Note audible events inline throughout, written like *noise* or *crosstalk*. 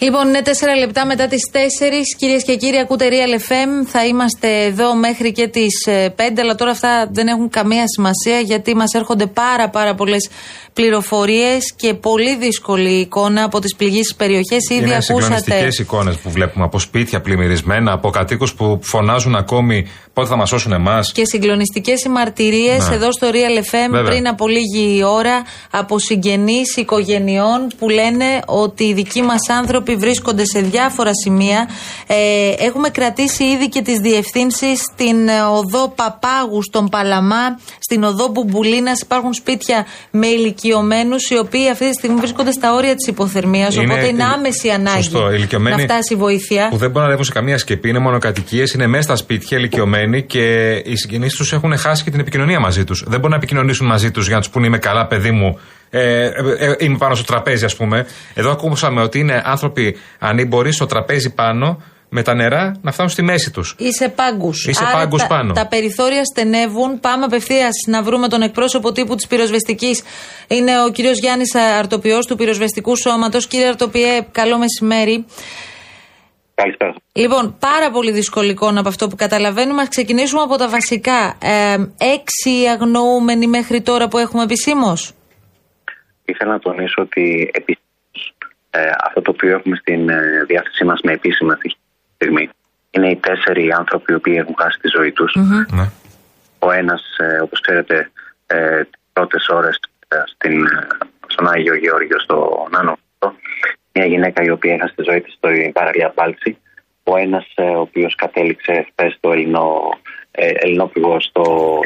Λοιπόν, είναι 4 λεπτά μετά τις 4. Κυρίες και κύριοι, ακούτε Real FM. Θα είμαστε εδώ μέχρι και τις 5, ε, αλλά τώρα αυτά δεν έχουν καμία σημασία γιατί μας έρχονται πάρα πάρα πολλές πληροφορίες και πολύ δύσκολη εικόνα από τις πληγήσεις περιοχές. Ήδη είναι ακούσατε. εικόνες που βλέπουμε από σπίτια πλημμυρισμένα, από κατοίκους που φωνάζουν ακόμη πότε θα μας σώσουν εμάς. Και συγκλονιστικές οι μαρτυρίες ναι. εδώ στο Real FM πριν από λίγη ώρα από συγγενείς οικογενειών που λένε ότι οι δικοί μας άνθρωποι βρίσκονται σε διάφορα σημεία. Ε, έχουμε κρατήσει ήδη και τις διευθύνσεις στην οδό Παπάγου, στον Παλαμά, στην οδό Μπουμπουλίνας. Υπάρχουν σπίτια με ηλικιωμένους, οι οποίοι αυτή τη στιγμή βρίσκονται στα όρια της υποθερμίας. Οπότε είναι άμεση ανάγκη σωστό, να φτάσει η βοήθεια. Που δεν μπορούν να ανέβουν σε καμία σκεπή, είναι μονοκατοικίες, είναι μέσα στα σπίτια ηλικιωμένοι και οι συγγενείς τους έχουν χάσει και την επικοινωνία μαζί τους. Δεν μπορούν να επικοινωνήσουν μαζί τους για να τους πούνε Είμαι καλά, παιδί μου, ε, ε, ε, είμαι πάνω στο τραπέζι, ας πούμε. Εδώ ακούσαμε ότι είναι άνθρωποι ανήμποροι στο τραπέζι πάνω με τα νερά να φτάνουν στη μέση τους. Είσαι πάγκους. Είσαι πάγκους πάνω. Τα περιθώρια στενεύουν. Πάμε απευθείας να βρούμε τον εκπρόσωπο τύπου της πυροσβεστικής. Είναι ο κύριος Γιάννης Αρτοπιό του Πυροσβεστικού Σώματος. Κύριε Αρτοπιέ, καλό μεσημέρι. Καλησπέρα. Λοιπόν, πάρα πολύ δυσκολικό από αυτό που καταλαβαίνουμε. Α ξεκινήσουμε από τα βασικά. Ε, έξι αγνοούμενοι μέχρι τώρα που έχουμε επισήμως. Ήθελα να τονίσω ότι ε, αυτό το οποίο έχουμε στην ε, διάθεσή μας με επίσημα στιγμή είναι οι τέσσερι άνθρωποι οι οποίοι έχουν χάσει τη ζωή τους. Ναι. Ο ένας, ε, όπως ξέρετε, ε, τι πρώτες ώρες ε, στον Άγιο Γεώργιο, στο Νάνο, μια γυναίκα η οποία έχασε τη ζωή της στην παραλία Πάλτσι. Ο ένας, ο οποίος κατέληξε χθες στο Ελληνό ε, ελληνόπηγο στο,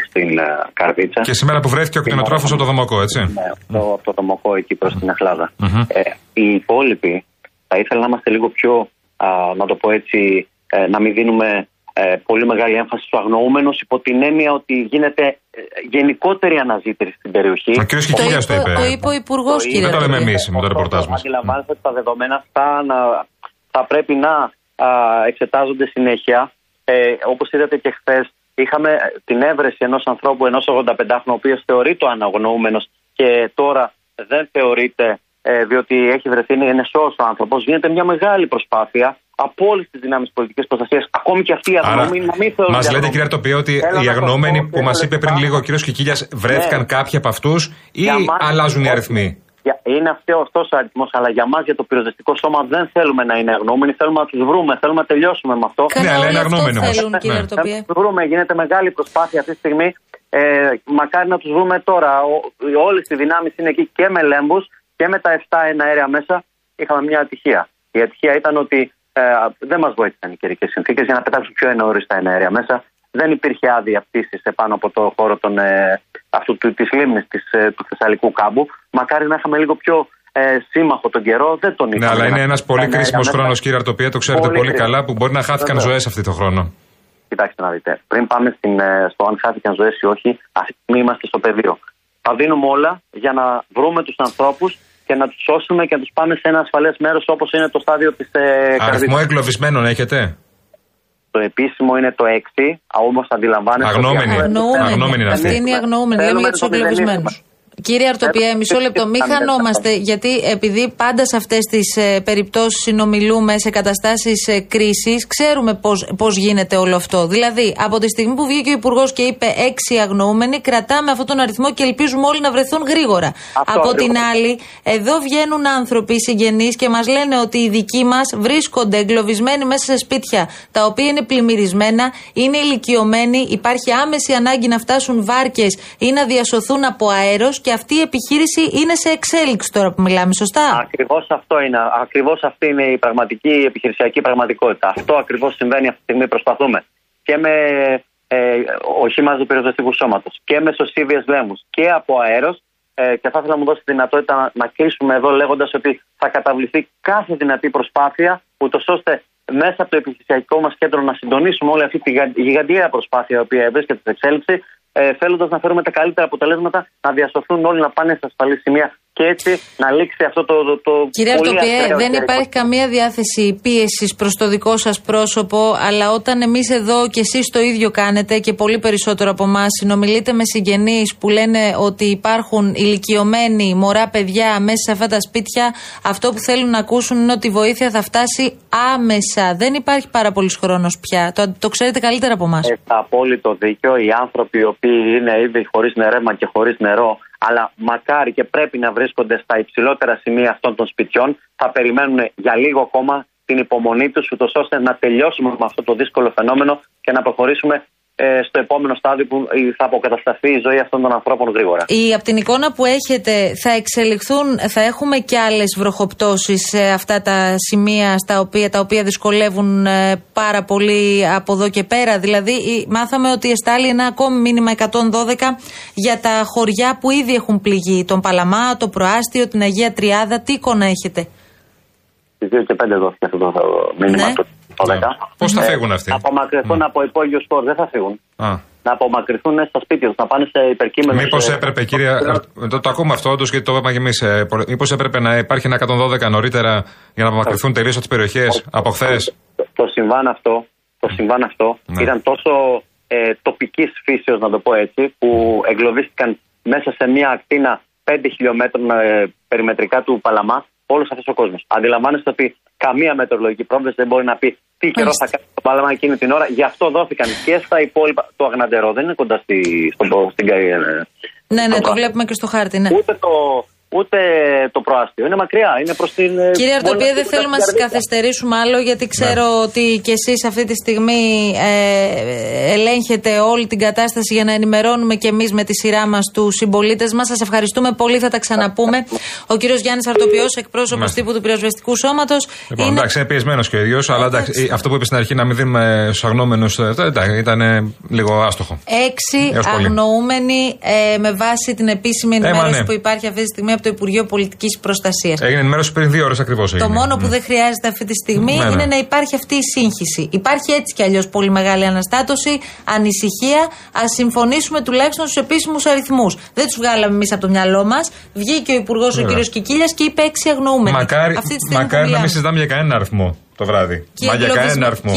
στην ε, Καρδίτσα. Και σήμερα που βρέθηκε ο κτηνοτρόφος από το Δομοκό, έτσι. Ναι, από το Δομοκό εκεί προς την αχλαδα Ε, οι υπόλοιποι θα ήθελα να είμαστε λίγο πιο, α, να το πω έτσι, ε, να μην δίνουμε ε, πολύ μεγάλη έμφαση στους αγνοούμενους υπό την έννοια ότι γίνεται ε, γενικότερη αναζήτηση στην περιοχή. Ο κ. Κικίλια το είπε. Το είπε ο Υπουργός, κύριε. Δεν το λέμε εμείς με το ρεπορτάζ μας. Αντιλαμβάνεστε ότι τα δεδομένα αυτά θα πρέπει να α, εξετάζονται συνέχεια. Ε, Όπως είδατε και χθες, είχαμε την έβρεση ενός ανθρώπου, ενός 85χρονου, ο οποίος θεωρείται ο αναγνώμενος και τώρα δεν θεωρείται ε, διότι έχει βρεθεί, είναι σώο ο άνθρωπος. Γίνεται μια μεγάλη προσπάθεια από όλες τις δυνάμεις πολιτικής προστασίας, ακόμη και αυτοί οι αγνώμενοι να μην θεωρούν. Μας λέτε, κύριε Αρτοπία, ότι οι αγνώμενοι που μας είπε πριν λίγο ο κύριος Κικίλιας βρέθηκαν ναι. κάποιοι από αυτούς ή αλλάζουν οι αριθμοί; Είναι αυτό ο αριθμός, αλλά για μας, για το πυροσβεστικό σώμα, δεν θέλουμε να είναι αγνώμενοι. Θέλουμε να τους βρούμε, θέλουμε να τελειώσουμε με αυτό. Ναι, αλλά είναι αγνώμενοι όμως. Ναι. Να τους βρούμε, γίνεται μεγάλη προσπάθεια αυτή τη στιγμή. Ε, μακάρι να τους βρούμε τώρα. Όλε οι δυνάμει είναι εκεί και με λέμπους και με τα 7 αέρια μέσα. Είχαμε μια ατυχία. Η ατυχία ήταν ότι ε, δεν μας βοήθησαν οι καιρικές συνθήκες για να πετάξουν πιο εννοωρίστα αέρια μέσα. Δεν υπήρχε άδεια πτήσης επάνω από το χώρο των, ε, αυτού της λίμνης ε, του Θεσσαλικού κάμπου. Μακάρι να είχαμε λίγο πιο ε, σύμμαχο τον καιρό, δεν τον είχαμε. Ναι, αλλά είναι ένας πολύ κρίσιμος χρόνος, κύριε Αρτοπία, το ξέρετε πολύ, πολύ καλά, που μπορεί να χάθηκαν ζωές αυτή το χρόνο. Κοιτάξτε να δείτε. Πριν πάμε στην, ε, στο αν χάθηκαν ζωές ή όχι, αυτή τη στιγμή είμαστε στο πεδίο. Θα δίνουμε όλα για να βρούμε τους ανθρώπους και να τους σώσουμε και να τους πάμε σε ένα ασφαλές μέρος όπως είναι το στάδιο της ε, Αριθμό εγκλωβισμένων έχετε; Το επίσημο είναι το 6, όμως αντιλαμβάνεστε. Αγνώμενοι. Αγνώμενοι. Αυτή είναι η αγνώμενη. Λέμε για τους εγκλωβισμένου. Κύριε Αρτοπιέ, μισό λεπτό, μην χανόμαστε, γιατί επειδή πάντα σε αυτές τις ε, περιπτώσεις συνομιλούμε σε καταστάσεις ε, κρίσης, ξέρουμε πώς γίνεται όλο αυτό. Δηλαδή, από τη στιγμή που βγήκε ο Υπουργός και είπε έξι αγνοούμενοι, κρατάμε αυτόν τον αριθμό και ελπίζουμε όλοι να βρεθούν γρήγορα. από την άλλη, εδώ βγαίνουν άνθρωποι συγγενείς και μας λένε ότι οι δικοί μας βρίσκονται εγκλωβισμένοι μέσα σε σπίτια τα οποία είναι πλημμυρισμένα, είναι ηλικιωμένοι, υπάρχει άμεση ανάγκη να φτάσουν βάρκες ή να διασωθούν από αέρος και αυτή η επιχείρηση είναι σε εξέλιξη τώρα που μιλάμε, σωστά; Ακριβώς αυτό είναι. Ακριβώς αυτή είναι η πραγματική επιχειρησιακή πραγματικότητα. Αυτό ακριβώς συμβαίνει αυτή τη στιγμή. Προσπαθούμε και με ε, οχήματα του πυροσβεστικού σώματος και με σωσίβιες λέμους και από αέρος. Ε, και θα ήθελα να μου δώσει τη δυνατότητα να, να κλείσουμε εδώ λέγοντας ότι θα καταβληθεί κάθε δυνατή προσπάθεια, ούτως ώστε μέσα από το επιχειρησιακό μας κέντρο να συντονίσουμε όλη αυτή τη γιγαντιαία προσπάθεια η οποία βρίσκεται σε εξέλιξη, ε, θέλοντας να φέρουμε τα καλύτερα αποτελέσματα, να διασωθούν όλοι να πάνε σε ασφαλή σημεία και έτσι να λήξει αυτό το. το, το Κύριε Αρτοπιέ, δεν υπάρχει καμία διάθεση πίεσης προς το δικό σας πρόσωπο, αλλά όταν εμείς εδώ και εσείς το ίδιο κάνετε και πολύ περισσότερο από εμάς, συνομιλείτε με συγγενείς που λένε ότι υπάρχουν ηλικιωμένοι μωρά παιδιά μέσα σε αυτά τα σπίτια, αυτό που θέλουν να ακούσουν είναι ότι η βοήθεια θα φτάσει άμεσα. Δεν υπάρχει πάρα πολύς χρόνος πια. Το, το ξέρετε καλύτερα από εμάς. Έχει απόλυτο δίκιο. Οι άνθρωποι οι οποίοι είναι ήδη χωρίς νερέμα και χωρίς νερό αλλά μακάρι και πρέπει να βρίσκονται στα υψηλότερα σημεία αυτών των σπιτιών, θα περιμένουν για λίγο ακόμα την υπομονή τους, ούτως ώστε να τελειώσουμε με αυτό το δύσκολο φαινόμενο και να προχωρήσουμε ε, στο επόμενο στάδιο που θα αποκατασταθεί η ζωή αυτών των ανθρώπων γρήγορα. Η, από την εικόνα που έχετε, θα εξελιχθούν, θα έχουμε και άλλες βροχοπτώσεις σε αυτά τα σημεία στα οποία, τα οποία δυσκολεύουν ε, πάρα πολύ από εδώ και πέρα; Δηλαδή, μάθαμε ότι εστάλει ένα ακόμη μήνυμα 112 για τα χωριά που ήδη έχουν πληγεί. Τον Παλαμά, το Προάστιο, την Αγία Τριάδα. Τι εικόνα έχετε; Στι 2 και 5 δόθηκε αυτό το μήνυμα. Ναι. Ναι. Πώς θα φύγουν αυτοί; Να απομακρυνθούν ναι. από υπόγειο σπορ, δεν θα φύγουν. Να απομακρυνθούν στα σπίτια τους, να πάνε σε υπερκείμενο. Μήπως έπρεπε, κύριε. Το, το ακούμε αυτό όντως γιατί το είπαμε και εμείς. Ε, Μήπως έπρεπε να υπάρχει ένα 112 νωρίτερα για να απομακρυνθούν τελείως από τις περιοχές από χθες; Το συμβάν αυτό, το συμβάν αυτό ναι. ήταν τόσο ε, τοπικής φύσεως, να το πω έτσι, που εγκλωβίστηκαν μέσα σε μια ακτίνα 5 χιλιόμετρων ε, περιμετρικά του Παλαμά όλος αυτός ο κόσμος. Αντιλαμβάνεστε ότι καμία μετεωρολογική πρόβληση δεν μπορεί να πει τι καιρό θα κάνει το πάλαμα εκείνη την ώρα. Γι' αυτό δόθηκαν και στα υπόλοιπα. Το Αγναντερό δεν είναι κοντά στη, στο, στην Καϊένα. Ναι, ναι, το βλέπουμε και στο χάρτη. Ναι. Ούτε το, ούτε το προάστιο. Είναι μακριά, είναι προς την. Ε, Κύριε Αρτοπία, δεν θέλουμε να σας καθυστερήσουμε άλλο, γιατί ξέρω ναι. ότι και εσείς αυτή τη στιγμή ε, ελέγχετε όλη την κατάσταση για να ενημερώνουμε και εμείς με τη σειρά μας τους συμπολίτες μας. Σας ευχαριστούμε πολύ, θα τα ξαναπούμε. Ο κύριος Γιάννης Αρτοπιός, εκπρόσωπος τύπου του πυροσβεστικού σώματος. Λοιπόν, είναι... εντάξει, είναι πιεσμένος και ο ίδιος, αλλά εντάξει, αυτό που είπε στην αρχή να μην δίνουμε στους αγνώμενους. Ε, ήταν λίγο άστοχο. Έξι αγνοούμενοι ε, με βάση την επίσημη ενημέρωση ναι. που υπάρχει αυτή τη στιγμή από το Υπουργείο Πολιτικής Προστασίας. Έγινε ενημέρωση πριν δύο ώρες ακριβώς. Το μόνο που ναι. δεν χρειάζεται αυτή τη στιγμή ναι, ναι. είναι να υπάρχει αυτή η σύγχυση. Υπάρχει έτσι κι αλλιώς πολύ μεγάλη αναστάτωση, ανησυχία. Α συμφωνήσουμε τουλάχιστον στους επίσημους αριθμούς. Δεν τους βγάλαμε εμείς από το μυαλό μας. Βγήκε ο Υπουργός ο κ. Κικίλιας και είπε έξι αγνοούμενοι. Μακάρι, μακάρι να μην συζητάμε για κανένα αριθμό το βράδυ. Και, Μα για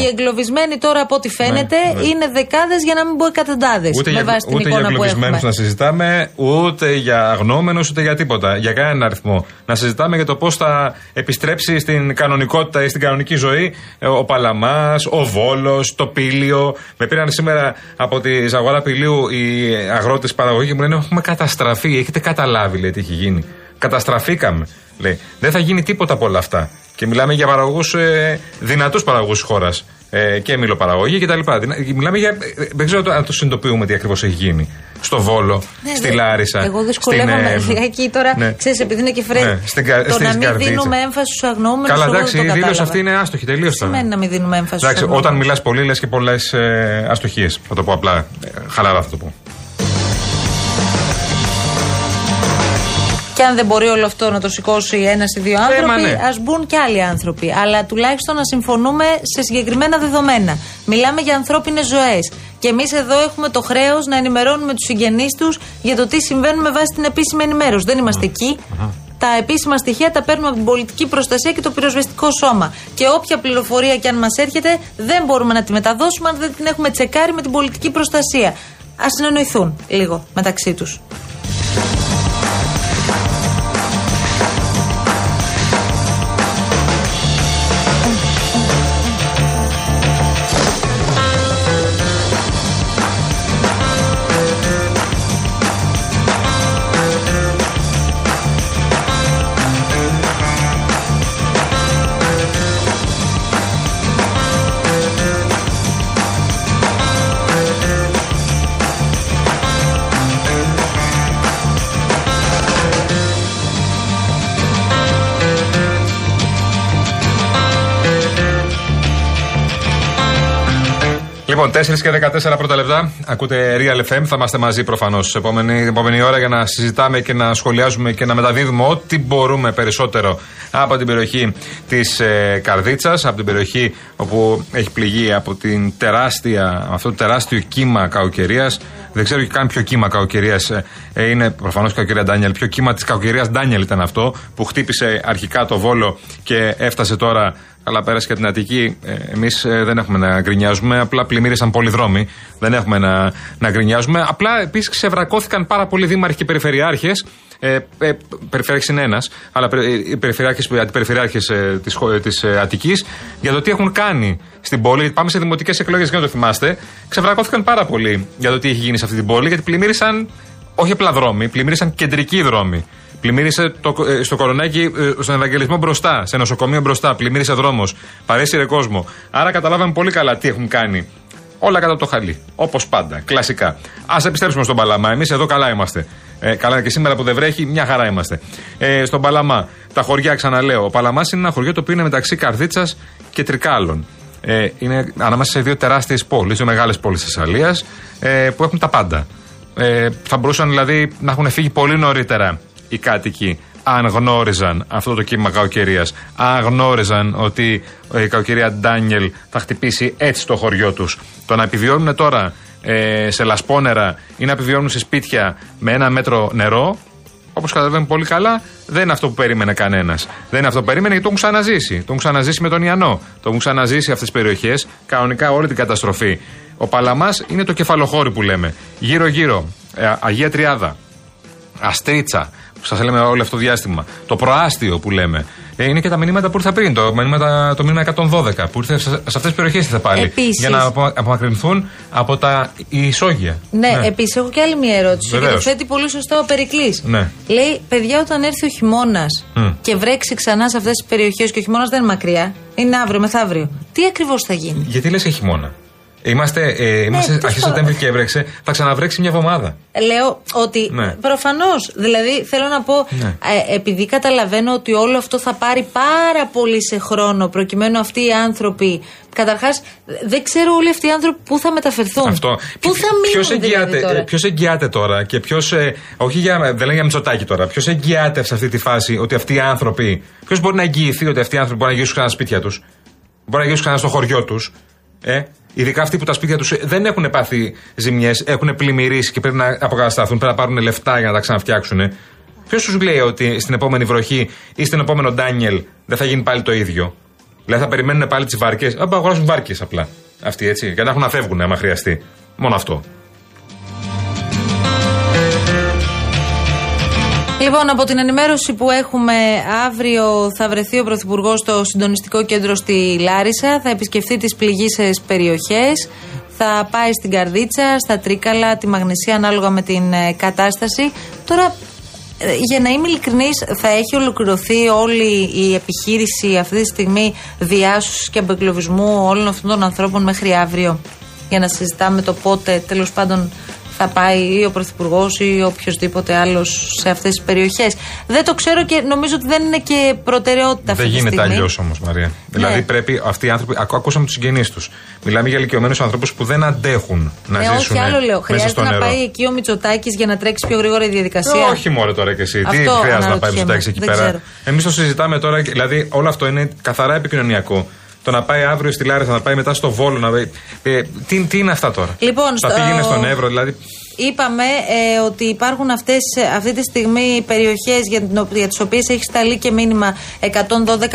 οι εγκλωβισμένοι τώρα από ό,τι φαίνεται ναι, ναι. είναι δεκάδες για να μην πω εκατοντάδες. Ούτε, για, ούτε για εγκλωβισμένους να συζητάμε, ούτε για αγνώμενους, ούτε για τίποτα. Για κανέναν αριθμό. Να συζητάμε για το πώς θα επιστρέψει στην κανονικότητα ή στην κανονική ζωή ε, ο Παλαμάς, ο Βόλος, το Πήλιο. Με πήραν σήμερα από τη Ζαγορά Πηλίου οι αγρότες παραγωγή και μου λένε Έχουμε καταστραφεί. Έχετε καταλάβει, λέει, τι έχει γίνει. Καταστραφήκαμε. Λέει. Δεν θα γίνει τίποτα από όλα αυτά. Και μιλάμε για παραγωγούς, ε, δυνατούς παραγωγούς της χώρας. Ε, και μιλοπαραγωγή κτλ. Μιλάμε για. Ε, δεν ξέρω αν το συνειδητοποιούμε τι ακριβώς έχει γίνει. Στο Βόλο, ναι, στη Λάρισα. Εγώ δυσκολεύομαι στην, *laughs* εκεί τώρα. Ναι. Ξέρεις, επειδή είναι και φρέσκο. Ναι, στην, το στην να μην δίνουμε έμφαση στους αγνώμενου. Καλά, εντάξει, η δήλωση αυτή είναι άστοχη. Τελείως τώρα. Σημαίνει να μην δίνουμε έμφαση στους Όταν μιλάς πολύ, λες και πολλές ε, αστοχίες. Θα το πω απλά. Ε, χαλαρά θα το πω. Και αν δεν μπορεί όλο αυτό να το σηκώσει ένας ή δύο άνθρωποι, ναι. ας μπουν και άλλοι άνθρωποι. Αλλά τουλάχιστον να συμφωνούμε σε συγκεκριμένα δεδομένα. Μιλάμε για ανθρώπινες ζωές. Και εμείς εδώ έχουμε το χρέος να ενημερώνουμε τους συγγενείς τους για το τι συμβαίνουν με βάση την επίσημη ενημέρωση. Δεν είμαστε εκεί. Τα επίσημα στοιχεία τα παίρνουμε από την πολιτική προστασία και το πυροσβεστικό σώμα. Και όποια πληροφορία και αν μας έρχεται, δεν μπορούμε να τη μεταδώσουμε αν δεν την έχουμε τσεκάρει με την πολιτική προστασία. Α συνεννοηθούν λίγο μεταξύ τους. Λοιπόν, 4 και 14 πρώτα λεπτά. Ακούτε Real FM. Θα είμαστε μαζί προφανώς επόμενη, επόμενη ώρα για να συζητάμε και να σχολιάζουμε και να μεταδίδουμε ό,τι μπορούμε περισσότερο από την περιοχή της ε, Καρδίτσας, από την περιοχή όπου έχει πληγεί από την τεράστια, αυτό το τεράστιο κύμα κακοκαιρίας. Δεν ξέρω και καν ποιο κύμα κακοκαιρίας ε, ε, είναι, προφανώς κακοκαιρία Ντάνιελ. Ποιο κύμα της κακοκαιρίας Ντάνιελ ήταν αυτό που χτύπησε αρχικά το βόλο και έφτασε τώρα αλλά πέρασε και την Αττική. Ε, Εμείς ε, δεν έχουμε να γκρινιάζουμε. Απλά πλημμύρισαν πολλοί δρόμοι. Δεν έχουμε να, να γκρινιάζουμε. Απλά επίσης ξεβρακώθηκαν πάρα πολλοί δήμαρχοι και περιφερειάρχες. Ε, ε, περιφερειάρχης είναι ένας, αλλά ε, οι περιφερειάρχες, αντιπεριφερειάρχες ε, της ε, Αττικής για το τι έχουν κάνει στην πόλη. Πάμε σε δημοτικές εκλογές, για να το θυμάστε. Ξεβρακώθηκαν πάρα πολύ για το τι έχει γίνει σε αυτή την πόλη, γιατί πλημμύρισαν όχι απλά δρόμοι, πλημμύρισαν κεντρικοί δρόμοι. Πλημμύρισε το, ε, στο κορονάκι, ε, στον Ευαγγελισμό μπροστά, σε νοσοκομείο μπροστά. Πλημμύρισε δρόμος. Παρέσυρε κόσμο. Άρα καταλάβαμε πολύ καλά τι έχουν κάνει. Όλα κατά το χαλί. Όπως πάντα. Κλασικά. Α επιστρέψουμε στον Παλαμά. Εμείς εδώ καλά είμαστε. Ε, καλά και σήμερα που δεν βρέχει, μια χαρά είμαστε. Ε, στον Παλαμά. Τα χωριά, ξαναλέω. Ο Παλαμάς είναι ένα χωριό το οποίο είναι μεταξύ Καρδίτσας και Τρικάλων. Ε, είναι ανάμεσα σε δύο τεράστιες πόλεις, δύο μεγάλες πόλεις της Θεσσαλία, ε, που έχουν τα πάντα. Ε, θα μπορούσαν δηλαδή να έχουν φύγει πολύ νωρίτερα οι κάτοικοι αν γνώριζαν αυτό το κύμα κακοκαιρίας, αν γνώριζαν ότι η κακοκαιρία Ντάνιελ θα χτυπήσει έτσι το χωριό τους. Το να επιβιώνουν τώρα ε, σε λασπόνερα ή να επιβιώνουν σε σπίτια με ένα μέτρο νερό, όπως καταλαβαίνουμε πολύ καλά, δεν είναι αυτό που περίμενε κανένας. Δεν είναι αυτό που περίμενε γιατί το έχουν ξαναζήσει. Το έχουν ξαναζήσει με τον Ιαννό. Το έχουν ξαναζήσει αυτές τις περιοχές, κανονικά όλη την καταστροφή. Ο Παλαμάς είναι το κεφαλοχώρι που λέμε. Γύρω-γύρω, ε, Αγία Τριάδα, Αστρίτσα, που σας λέμε όλο αυτό το διάστημα. Το προάστιο που λέμε. Ε, είναι και τα μηνύματα που ήρθα πριν. Το, μηνύματα, το μήνυμα 112 που ήρθε σε, σε αυτές τις περιοχές ήρθε πάλι. Επίσης. Για να απομακρυνθούν από τα ισόγεια. Ναι, ναι. επίσης έχω και άλλη μια ερώτηση. Βεβαίως. Και το θέτει πολύ σωστό ο Περικλής. Ναι. Λέει, παιδιά, όταν έρθει ο χειμώνας mm. και βρέξει ξανά σε αυτές τις περιοχές και ο χειμώνας δεν είναι μακριά, είναι αύριο μεθαύριο. Τι ακριβώς θα γίνει; Γιατί λες χειμώνα; Είμαστε, ε, είμαστε ναι, αρχές Σεπτέμβρη και έβρεξε. Θα ξαναβρέξει μια εβδομάδα. Λέω ότι ναι. προφανώς. Δηλαδή θέλω να πω, ναι. ε, επειδή καταλαβαίνω ότι όλο αυτό θα πάρει πάρα πολύ σε χρόνο προκειμένου αυτοί οι άνθρωποι. Καταρχάς, δεν ξέρω όλοι αυτοί οι άνθρωποι πού θα μεταφερθούν. Αυτό. Πού θα μείνουν δηλαδή τώρα; Ποιος εγγυάται τώρα και ποιος. Ε, όχι για, δεν λέει για μισοτάκι τώρα. Ποιος εγγυάται σε αυτή τη φάση ότι αυτοί οι άνθρωποι. Ποιος μπορεί να εγγυηθεί ότι αυτοί οι άνθρωποι μπορούν να γυρίσουν ξανά σπίτια τους. Μπορεί να γυρίσουν ξανά στο χωριό τους. Ε, Ειδικά αυτοί που τα σπίτια τους δεν έχουν πάθει ζημιές, έχουν πλημμυρίσει και πρέπει να αποκατασταθούν, πρέπει να πάρουν λεφτά για να τα ξαναφτιάξουν. Ποιος του λέει ότι στην επόμενη βροχή ή στην επόμενο Ντάνιελ δεν θα γίνει πάλι το ίδιο; Δηλαδή θα περιμένουν πάλι τις βάρκες; Α, αγοράσουν βάρκες απλά. Αυτοί έτσι. Για να έχουν να φεύγουν, άμα χρειαστεί. Μόνο αυτό. Λοιπόν, από την ενημέρωση που έχουμε, αύριο θα βρεθεί ο Πρωθυπουργός στο συντονιστικό κέντρο στη Λάρισα. Θα επισκεφθεί τις πληγήσεις περιοχές. Θα πάει στην Καρδίτσα, στα Τρίκαλα, τη Μαγνησία, ανάλογα με την ε, κατάσταση. Τώρα, ε, για να είμαι ειλικρινής, θα έχει ολοκληρωθεί όλη η επιχείρηση αυτή τη στιγμή διάσωσης και απεγκλωβισμού όλων αυτών των ανθρώπων μέχρι αύριο; Για να συζητάμε το πότε τέλος πάντων θα πάει ή ο Πρωθυπουργός ή οποιοδήποτε άλλος σε αυτές τις περιοχές. Δεν το ξέρω και νομίζω ότι δεν είναι και προτεραιότητα αυτή Δεν γίνεται αλλιώς όμως, Μαρία. Ναι. Δηλαδή πρέπει αυτοί οι άνθρωποι. Ακούσαμε τους συγγενείς τους. Μιλάμε για ηλικιωμένους ανθρώπους που δεν αντέχουν να ναι, ζήσουν. Όχι, άλλο λέω. Χρειάζεται να πάει εκεί ο Μητσοτάκης για να τρέξει πιο γρήγορα η διαδικασία. Ε, όχι μόνο τώρα κι εσύ. Αυτό Τι χρειάζεται να πάει ο Μητσοτάκης εκεί πέρα; Εμείς το συζητάμε τώρα. Δηλαδή όλο αυτό είναι καθαρά επικοινωνιακό. Το να πάει αύριο στη Λάρισα, να πάει μετά στο Βόλο. Να... Ε, τι, τι είναι αυτά τώρα; Λοιπόν, θα στο... πήγαινε στον Εύρο, δηλαδή; Είπαμε ε, ότι υπάρχουν αυτές, αυτή τη στιγμή περιοχές για, για τις οποίες έχει σταλεί και μήνυμα 112.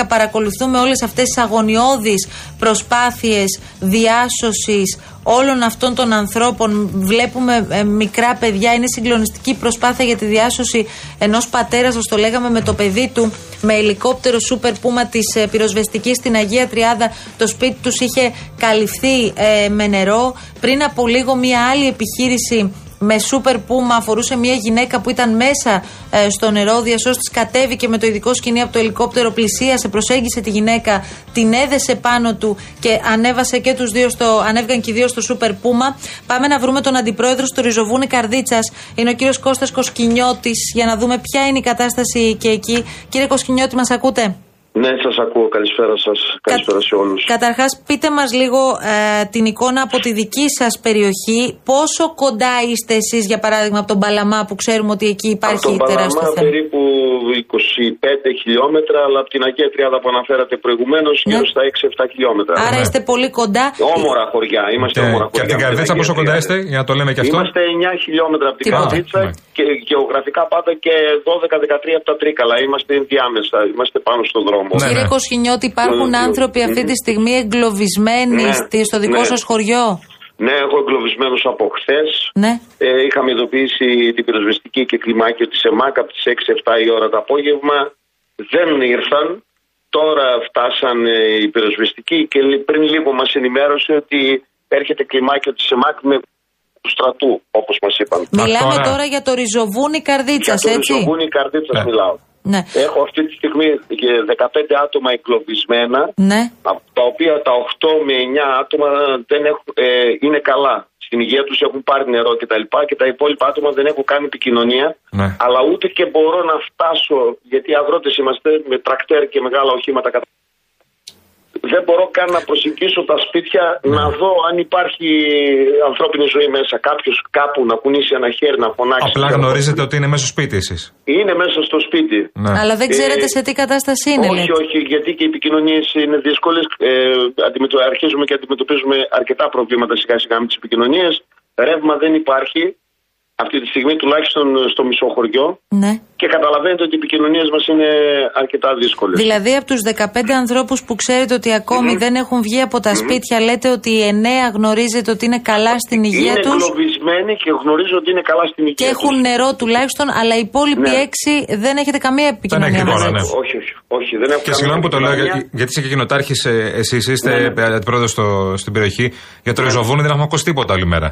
Παρακολουθούμε όλες αυτές τις αγωνιώδεις προσπάθειες διάσωσης όλων αυτών των ανθρώπων. Βλέπουμε ε, μικρά παιδιά, είναι συγκλονιστική προσπάθεια για τη διάσωση ενός πατέρας, σας το λέγαμε, με το παιδί του, με ελικόπτερο Super Puma της ε, πυροσβεστικής στην Αγία Τριάδα. Το σπίτι τους είχε καλυφθεί ε, με νερό. Πριν από λίγο μια άλλη επιχείρηση με σούπερ πούμα αφορούσε μια γυναίκα που ήταν μέσα ε, στο νερό. Διασώστη κατέβηκε με το ειδικό σκηνή από το ελικόπτερο, πλησίασε, προσέγγισε τη γυναίκα, την έδεσε πάνω του και ανέβασε και τους δύο στο, ανέβηκαν και οι δύο στο σούπερ πούμα. Πάμε να βρούμε τον αντιπρόεδρο στο Ριζοβούνι Καρδίτσας. Είναι ο κύριος Κώστας Κοσκινιώτης για να δούμε ποια είναι η κατάσταση και εκεί. Κύριε Κοσκινιώτη, μας ακούτε; Ναι, σας ακούω. Καλησπέρα σας. Καλησπέρα σε όλους. Καταρχάς, πείτε μας λίγο ε, την εικόνα από τη δική σας περιοχή. Πόσο κοντά είστε εσείς, για παράδειγμα, από τον Παλαμά, που ξέρουμε ότι εκεί υπάρχει τεράστιο θέμα. περίπου 25 χιλιόμετρα, αλλά από την Αγία Τριάδα που αναφέρατε προηγουμένως, ναι. γύρω στα 6-7 χιλιόμετρα. Άρα ναι. είστε πολύ κοντά. Όμορα χωριά. Είμαστε και, όμορα χωριά. Και από την Καρδίτσα, πόσο κοντά είστε, για να το λέμε και αυτό; Είμαστε 9 χιλιόμετρα από την Καρδίτσα ναι. και γεωγραφικά πάντα και 12-13 από τα Τρίκαλα. Είμαστε διάμεσα. Είμαστε πάνω στον δρόμο δρόμο. Ναι, Κύριε ναι. Κοσχινιώτη, υπάρχουν άνθρωποι αυτή τη στιγμή εγκλωβισμένοι ναι, στο δικό ναι. σας χωριό; Ναι, έχω εγκλωβισμένου από χθες. Ναι. Ε, είχαμε ειδοποιήσει την πυροσβεστική και κλιμάκιο της ΕΜΑΚ από τις 6-7 η ώρα το απόγευμα. Δεν ήρθαν. Τώρα φτάσαν οι πυροσβεστικοί και πριν λίγο μας ενημέρωσε ότι έρχεται κλιμάκιο της ΕΜΑΚ με του στρατού, όπως μας είπαν. Μιλάμε τώρα... τώρα για το ριζοβούνι καρδίτσας, έτσι. Για το ριζοβούνι καρδίτσας ναι. μιλάω. Ναι. Έχω αυτή τη στιγμή 15 άτομα εγκλωβισμένα, ναι. τα οποία τα 8 με 9 άτομα δεν έχουν, ε, είναι καλά. Στην υγεία τους έχουν πάρει νερό κτλ. Και, τα λοιπά, και τα υπόλοιπα άτομα δεν έχουν κάνει επικοινωνία. Ναι. Αλλά ούτε και μπορώ να φτάσω, γιατί αγρότες είμαστε με τρακτέρ και μεγάλα οχήματα κατά δεν μπορώ καν να προσεγγίσω τα σπίτια ναι. να δω αν υπάρχει ανθρώπινη ζωή μέσα. Κάποιος κάπου να κουνήσει ένα χέρι να φωνάξει. Απλά γνωρίζετε ότι είναι μέσα στο σπίτι εσείς. Είναι μέσα στο σπίτι. Ναι. Αλλά δεν ξέρετε ε, σε τι κατάσταση είναι. Όχι, λέτε. όχι, γιατί και οι επικοινωνίες είναι δύσκολες. Ε, αρχίζουμε και αντιμετωπίζουμε αρκετά προβλήματα σιγά σιγά με τις επικοινωνίες. Ρεύμα δεν υπάρχει αυτή τη στιγμή τουλάχιστον στο μισό χωριό. Ναι. Και καταλαβαίνετε ότι οι επικοινωνίες μας είναι αρκετά δύσκολες. Δηλαδή, από τους 15 ανθρώπους που ξέρετε ότι ακόμη δεν έχουν βγει από τα σπίτια, λέτε ότι οι 9 γνωρίζετε ότι είναι καλά στην υγεία τους; Είναι εγκλωβισμένοι και γνωρίζω ότι είναι καλά στην υγεία του. Και έχουν τους. νερό τουλάχιστον, αλλά οι υπόλοιποι ναι. 6 δεν έχετε καμία επικοινωνία μαζί ναι. Όχι, όχι. όχι δεν έχω και συγγνώμη που το λέω, γιατί είσαι και κοινοτάρχης, ε, εσείς είστε ναι, ναι. αντιπρόεδρος στην περιοχή. Για το ριζοβούνι δεν έχουμε ακούσει τίποτα όλη μέρα.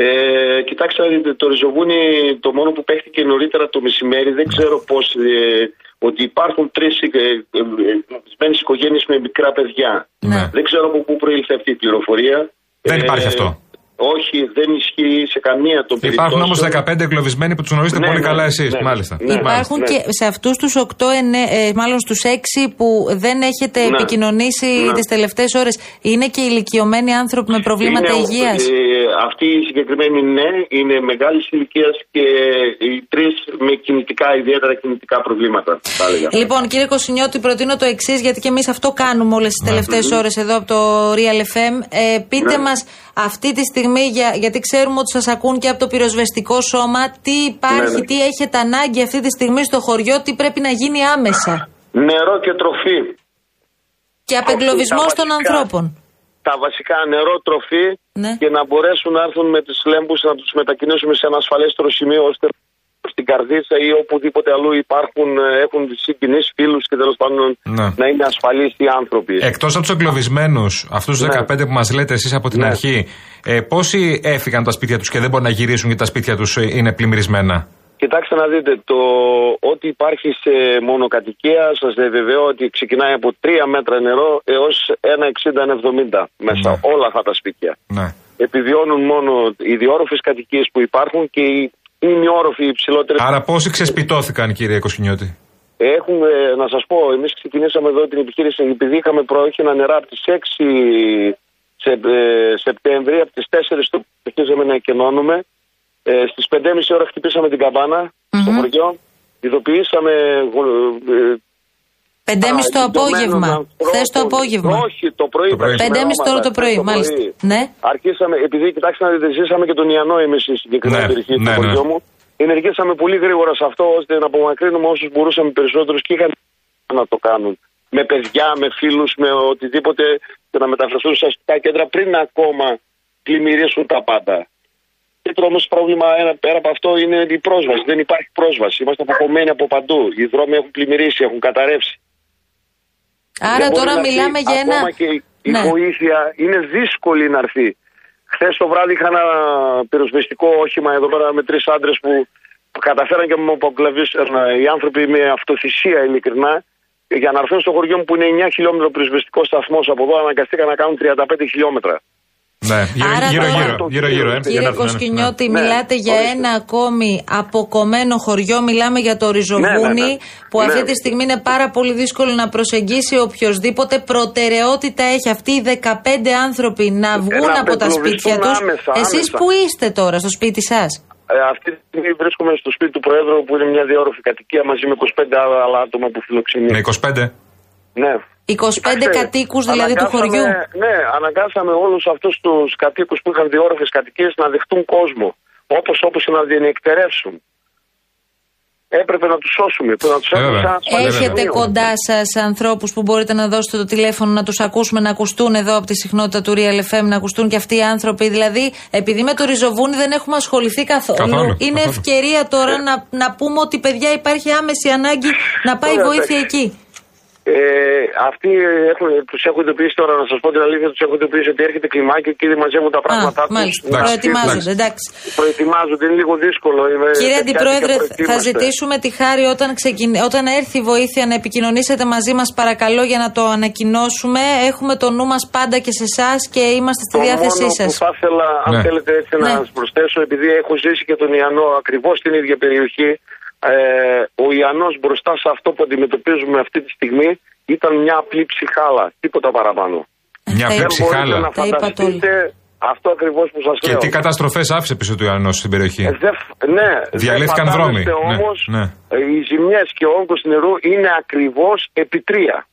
Ε, κοιτάξτε, το ριζοβούνι το μόνο που παίχτηκε νωρίτερα το μεσημέρι, δεν ξέρω πώς. Ε, ότι υπάρχουν τρεις ε, ε, οικογένειες με μικρά παιδιά. Ναι. Δεν ξέρω από πού προήλθε αυτή η πληροφορία. Δεν υπάρχει ε, αυτό. Όχι, δεν ισχύει σε καμία των περιπτώσεων. Υπάρχουν όμως 15 εγκλωβισμένοι που τους γνωρίζετε ναι, πολύ ναι, καλά εσείς, ναι, μάλιστα. Ναι, Υπάρχουν και σε αυτούς τους 8, ε, μάλλον στους 6 που δεν έχετε επικοινωνήσει ναι. τις τελευταίες ώρες, είναι και ηλικιωμένοι άνθρωποι με προβλήματα υγείας; Ε, αυτοί οι συγκεκριμένοι ναι, είναι μεγάλης ηλικίας και οι τρεις με κινητικά, ιδιαίτερα κινητικά προβλήματα. Λοιπόν, κύριε Κωσινιώτη, προτείνω το εξής, γιατί και εμείς αυτό κάνουμε όλες τις τελευταίες ώρες εδώ από το Real FM. Ε, πείτε μας αυτή τη στιγμή, για, γιατί ξέρουμε ότι σας ακούν και από το πυροσβεστικό σώμα, τι υπάρχει, ναι, ναι. τι έχετε ανάγκη αυτή τη στιγμή στο χωριό, τι πρέπει να γίνει άμεσα. Νερό και τροφή. Και απεγκλωβισμός των ανθρώπων. Τα βασικά νερό, τροφή ναι. και να μπορέσουν να έρθουν με τις λέμπους να τους μετακινήσουμε σε ένα ασφαλέστερο σημείο ώστε στην Καρδίτσα ή οπουδήποτε αλλού υπάρχουν, ε, έχουν συγκινήσει φίλους και τέλος πάντων ναι. να είναι ασφαλείς οι άνθρωποι. Εκτός από τους εγκλωβισμένους, αυτούς του 15 ναι. που μας λέτε εσείς από την ναι. αρχή, ε, πόσοι έφυγαν τα σπίτια τους και δεν μπορούν να γυρίσουν γιατί τα σπίτια τους ε, είναι πλημμυρισμένα; Κοιτάξτε να δείτε, το ό,τι υπάρχει σε μονοκατοικία σας διαβεβαιώ ότι ξεκινάει από 3 μέτρα νερό έως 1,60-1,70 μέσα. Ναι. Όλα αυτά τα σπίτια. Ναι. Επιβιώνουν μόνο οι διόροφε κατοικίες που υπάρχουν και οι είναι οι όροφοι υψηλότεροι. Άρα πόσοι ξεσπιτώθηκαν, κύριε Κοσκινιώτη; Έχουμε, να σας πω, εμείς ξεκινήσαμε εδώ την επιχείρηση επειδή είχαμε προόχεινα νερά από τις 6 σε, ε, Σεπτέμβρη, από τις 4 το αρχίζαμε να εκενώνουμε. Ε, Στις 5.30 ώρα χτυπήσαμε την καμπάνα mm-hmm. στο χωριό. Ειδοποιήσαμε ε, Πεντέμιση το απόγευμα. Χθες το απόγευμα. Όχι, το πρωί. Πεντέμιση τώρα το πρωί, μάλιστα. Ναι. Αρχίσαμε, επειδή κοιτάξτε να δείτε, ζήσαμε και τον Ιαννό εμείς στη συγκεκριμένη ναι, περιοχή ναι, του χωριού μου. Ενεργήσαμε πολύ γρήγορα σε αυτό ώστε να απομακρύνουμε όσους μπορούσαμε περισσότερους και είχαν να το κάνουν. Με παιδιά, με φίλους, με οτιδήποτε και να μεταφραστούν στα αστικά κέντρα πριν ακόμα πλημμυρίσουν τα πάντα. Και το όμω πρόβλημα πέρα από αυτό είναι η πρόσβαση. Δεν υπάρχει πρόσβαση. Είμαστε αποκομμένοι από παντού. Οι δρόμοι έχουν πλημμυρίσει, έχουν καταρρεύσει. Άρα τώρα μιλάμε για ένα. Ακόμα και η ναι. βοήθεια είναι δύσκολη να έρθει. Χθες το βράδυ είχα ένα πυροσβεστικό όχημα εδώ πέρα με τρεις άντρες που καταφέραν και μου αποκλαβήσαν οι άνθρωποι με αυτοθυσία ειλικρινά για να έρθουν στο χωριό μου που είναι 9 χιλιόμετρο πυροσβεστικό σταθμός από εδώ αναγκαστήκαν να κάνουν 35 χιλιόμετρα. Ναι, γύρω-γύρω. Ε, κύριε Κοσκινιώτη, ναι. μιλάτε για ένα ακόμη αποκομμένο χωριό. Μιλάμε για το Ριζοβούνι, που αυτή τη στιγμή είναι πάρα πολύ δύσκολο να προσεγγίσει οποιοδήποτε. Προτεραιότητα έχει αυτοί οι 15 άνθρωποι να βγουν από τα σπίτια τους. Εσείς που είστε τώρα, στο σπίτι σας; Ε, αυτή τη στιγμή βρίσκομαι στο σπίτι του Προέδρου που είναι μια διόρροφη κατοικία μαζί με 25 άλλα άτομα που φιλοξενεί. Με 25? Ναι. 25 κατοίκους δηλαδή του χωριού. Ναι, αναγκάσαμε όλους αυτούς τους κατοίκους που είχαν διόρροφε κατοικίες να δεχτούν κόσμο. Όπως όπως να διενεκτερεύσουν. Έπρεπε να τους σώσουμε. Να τους ε, Έχετε κοντά σας ανθρώπους που μπορείτε να δώσετε το τηλέφωνο να τους ακούσουμε, να ακουστούν εδώ από τη συχνότητα του Real FM, να ακουστούν και αυτοί οι άνθρωποι. Δηλαδή, επειδή με το ριζοβούνι δεν έχουμε ασχοληθεί καθόλου, καθόλου είναι καθόλου. ευκαιρία τώρα να, να πούμε ότι παιδιά υπάρχει άμεση ανάγκη να πάει βοήθεια εκεί. Ε, αυτοί τους έχω ειδοποιήσει τώρα, να σας πω την αλήθεια, τους έχω ειδοποιήσει ότι έρχεται κλιμάκιο και ήδη μαζεύουν τα πράγματά τους. Προετοιμάζονται, εντάξει. Προετοιμάζονται, είναι λίγο δύσκολο. Είμαι Κύριε Αντιπρόεδρε, θα ζητήσουμε τη χάρη όταν, ξεκιν... όταν έρθει η βοήθεια να επικοινωνήσετε μαζί μας, παρακαλώ, για να το ανακοινώσουμε. Έχουμε το νου μας πάντα και σε εσάς και είμαστε στη το διάθεσή σας. Θα ήθελα, αν ναι. θέλετε έτσι, να ναι. σας προσθέσω, επειδή έχω ζήσει και τον Ιαννό ακριβώς στην ίδια περιοχή ε, ο Ιαννός μπροστά σε αυτό που αντιμετωπίζουμε αυτή τη στιγμή ήταν μια απλή ψυχάλα, τίποτα παραπάνω. Μια απλή ψυχάλα. να φανταστείτε αυτό ακριβώς που σας λέω. Και τι καταστροφές άφησε πίσω του Ιαννός στην περιοχή; Ε, δε, ναι, διαλύθηκαν δρόμοι. Όμως ναι, ναι. οι ζημιές και ο όγκος νερού είναι ακριβώς επί τρία.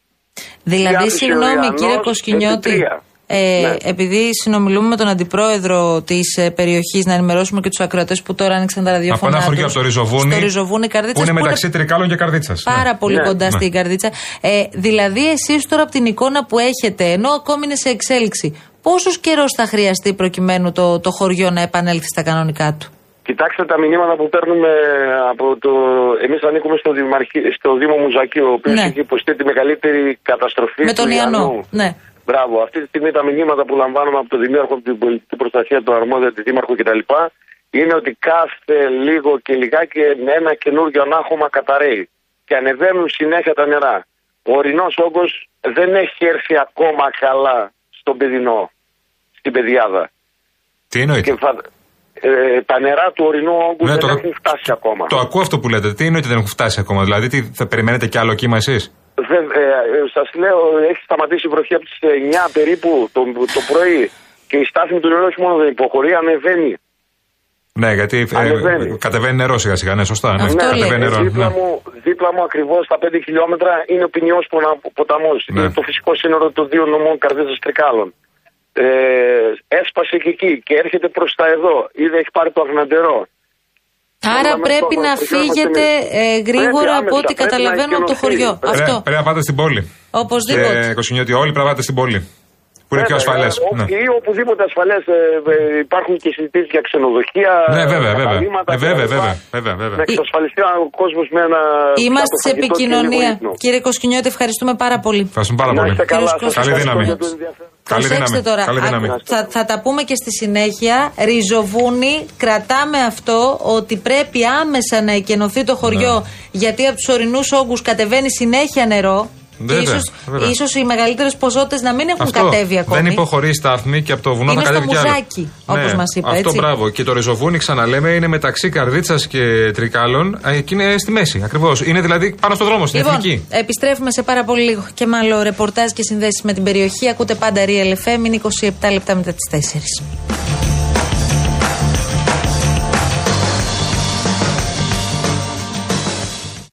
Δηλαδή, συγγνώμη κύριε Κοσκινιώτη, ε, ναι. Επειδή συνομιλούμε με τον αντιπρόεδρο της ε, περιοχής, να ενημερώσουμε και τους ακροατές που τώρα άνοιξαν τα ραδιόφωνα. Από ένα χωριό από το Ριζοβούνι. Στο Ριζοβούνι, Καρδίτσας. Που είναι μεταξύ Τρικάλων και Καρδίτσας. Πάρα ναι. πολύ ναι. κοντά στην Καρδίτσα. Ε, δηλαδή, εσείς τώρα από την εικόνα που έχετε, ενώ ακόμη είναι σε εξέλιξη, πόσος καιρός θα χρειαστεί προκειμένου το, το χωριό να επανέλθει στα κανονικά του; Κοιτάξτε τα μηνύματα που παίρνουμε από το. Εμείς ανήκουμε στο, Δημαρχή... στο Δήμο Μουζακίου, ο οποίος ναι. έχει υποστεί τη μεγαλύτερη καταστροφή. Με τον Ιαννού. Ναι. Μπράβο. Αυτή τη στιγμή τα μηνύματα που λαμβάνουμε από τον Δημάρχο, από την πολιτική προστασία, του αρμόδιο, τη Δήμαρχο κτλ. είναι ότι κάθε λίγο και λιγάκι ένα καινούργιο ανάχωμα καταραίει. Και ανεβαίνουν συνέχεια τα νερά. Ο ορεινός όγκος δεν έχει έρθει ακόμα καλά στον παιδινό, στην πεδιάδα. Τι εννοείται. ε, τα νερά του ορεινού όγκου ναι, δεν το, έχουν φτάσει ακόμα. Το ακούω αυτό που λέτε. Τι εννοείται δεν έχουν φτάσει ακόμα; Δηλαδή, τι, θα περιμένετε κι άλλο κύμα εσείς; Ε, ε, Σας λέω, έχει σταματήσει η βροχή από τις 9 περίπου το, το πρωί και η στάθμη του νερού όχι μόνο δεν υποχωρεί, ανεβαίνει. Ναι, γιατί ε, κατεβαίνει νερό σιγά σιγά, ναι, σωστά. Ναι, ναι, κατεβαίνει νερό. Δίπλα, ναι. μου, δίπλα μου ακριβώς στα 5 χιλιόμετρα είναι ο ποινιός ποταμός. Ναι. Είναι το φυσικό σύνορο των δύο νομών Καρδίτσα Τρικάλων. Ε, έσπασε και εκεί και έρχεται προς τα εδώ. Είδε έχει πάρει το αγναντερό. Άρα πρέπει να φύγετε ε, γρήγορα από ό,τι καταλαβαίνω από το χωριό. Αυτό. Πρέπει να πάτε στην πόλη. Οπωσδήποτε. Και Κωσινιώτη, όλοι πρέπει να πάτε στην πόλη. Που είναι πιο ασφαλές. Ναι. Ή οπουδήποτε ασφαλές ε, ε, υπάρχουν και συζητήσεις για ξενοδοχεία. Ναι, βέβαια, βέβαια. Ε, βέβαια, βέβαια, βέβαια, βέβαια. Να εξασφαλιστεί ο κόσμος με ένα. Είμαστε σε επικοινωνία. Κύριε Κοσκινιώτη, ευχαριστούμε πάρα πολύ. Ευχαριστούμε πάρα πολύ. Καλή δύναμη. Καλή δύναμη. τώρα. Καλή δύναμη. Θα, θα τα πούμε και στη συνέχεια. Ριζοβούνι, κρατάμε αυτό ότι πρέπει άμεσα να εκενωθεί το χωριό ναι. γιατί από τους ορεινούς όγκους κατεβαίνει συνέχεια νερό. Βέβαια, ίσως, ίσως οι μεγαλύτερες ποσότητες να μην έχουν αυτό, κατέβει ακόμη. Δεν υποχωρεί η στάθμη και από το βουνό είναι θα κατέβει κι άλλο. Είναι όπως ναι, μας είπα. Αυτό έτσι. μπράβο. Και το ριζοβούνι, ξαναλέμε, είναι μεταξύ Καρδίτσας και Τρικάλων και είναι στη μέση. Ακριβώς. Είναι δηλαδή πάνω στο δρόμο, στην λοιπόν, εθνική. Επιστρέφουμε σε πάρα πολύ λίγο και μάλλον ρεπορτάζ και συνδέσεις με την περιοχή. Ακούτε πάντα Real FM, είναι 27 λεπτά μετά τις 4.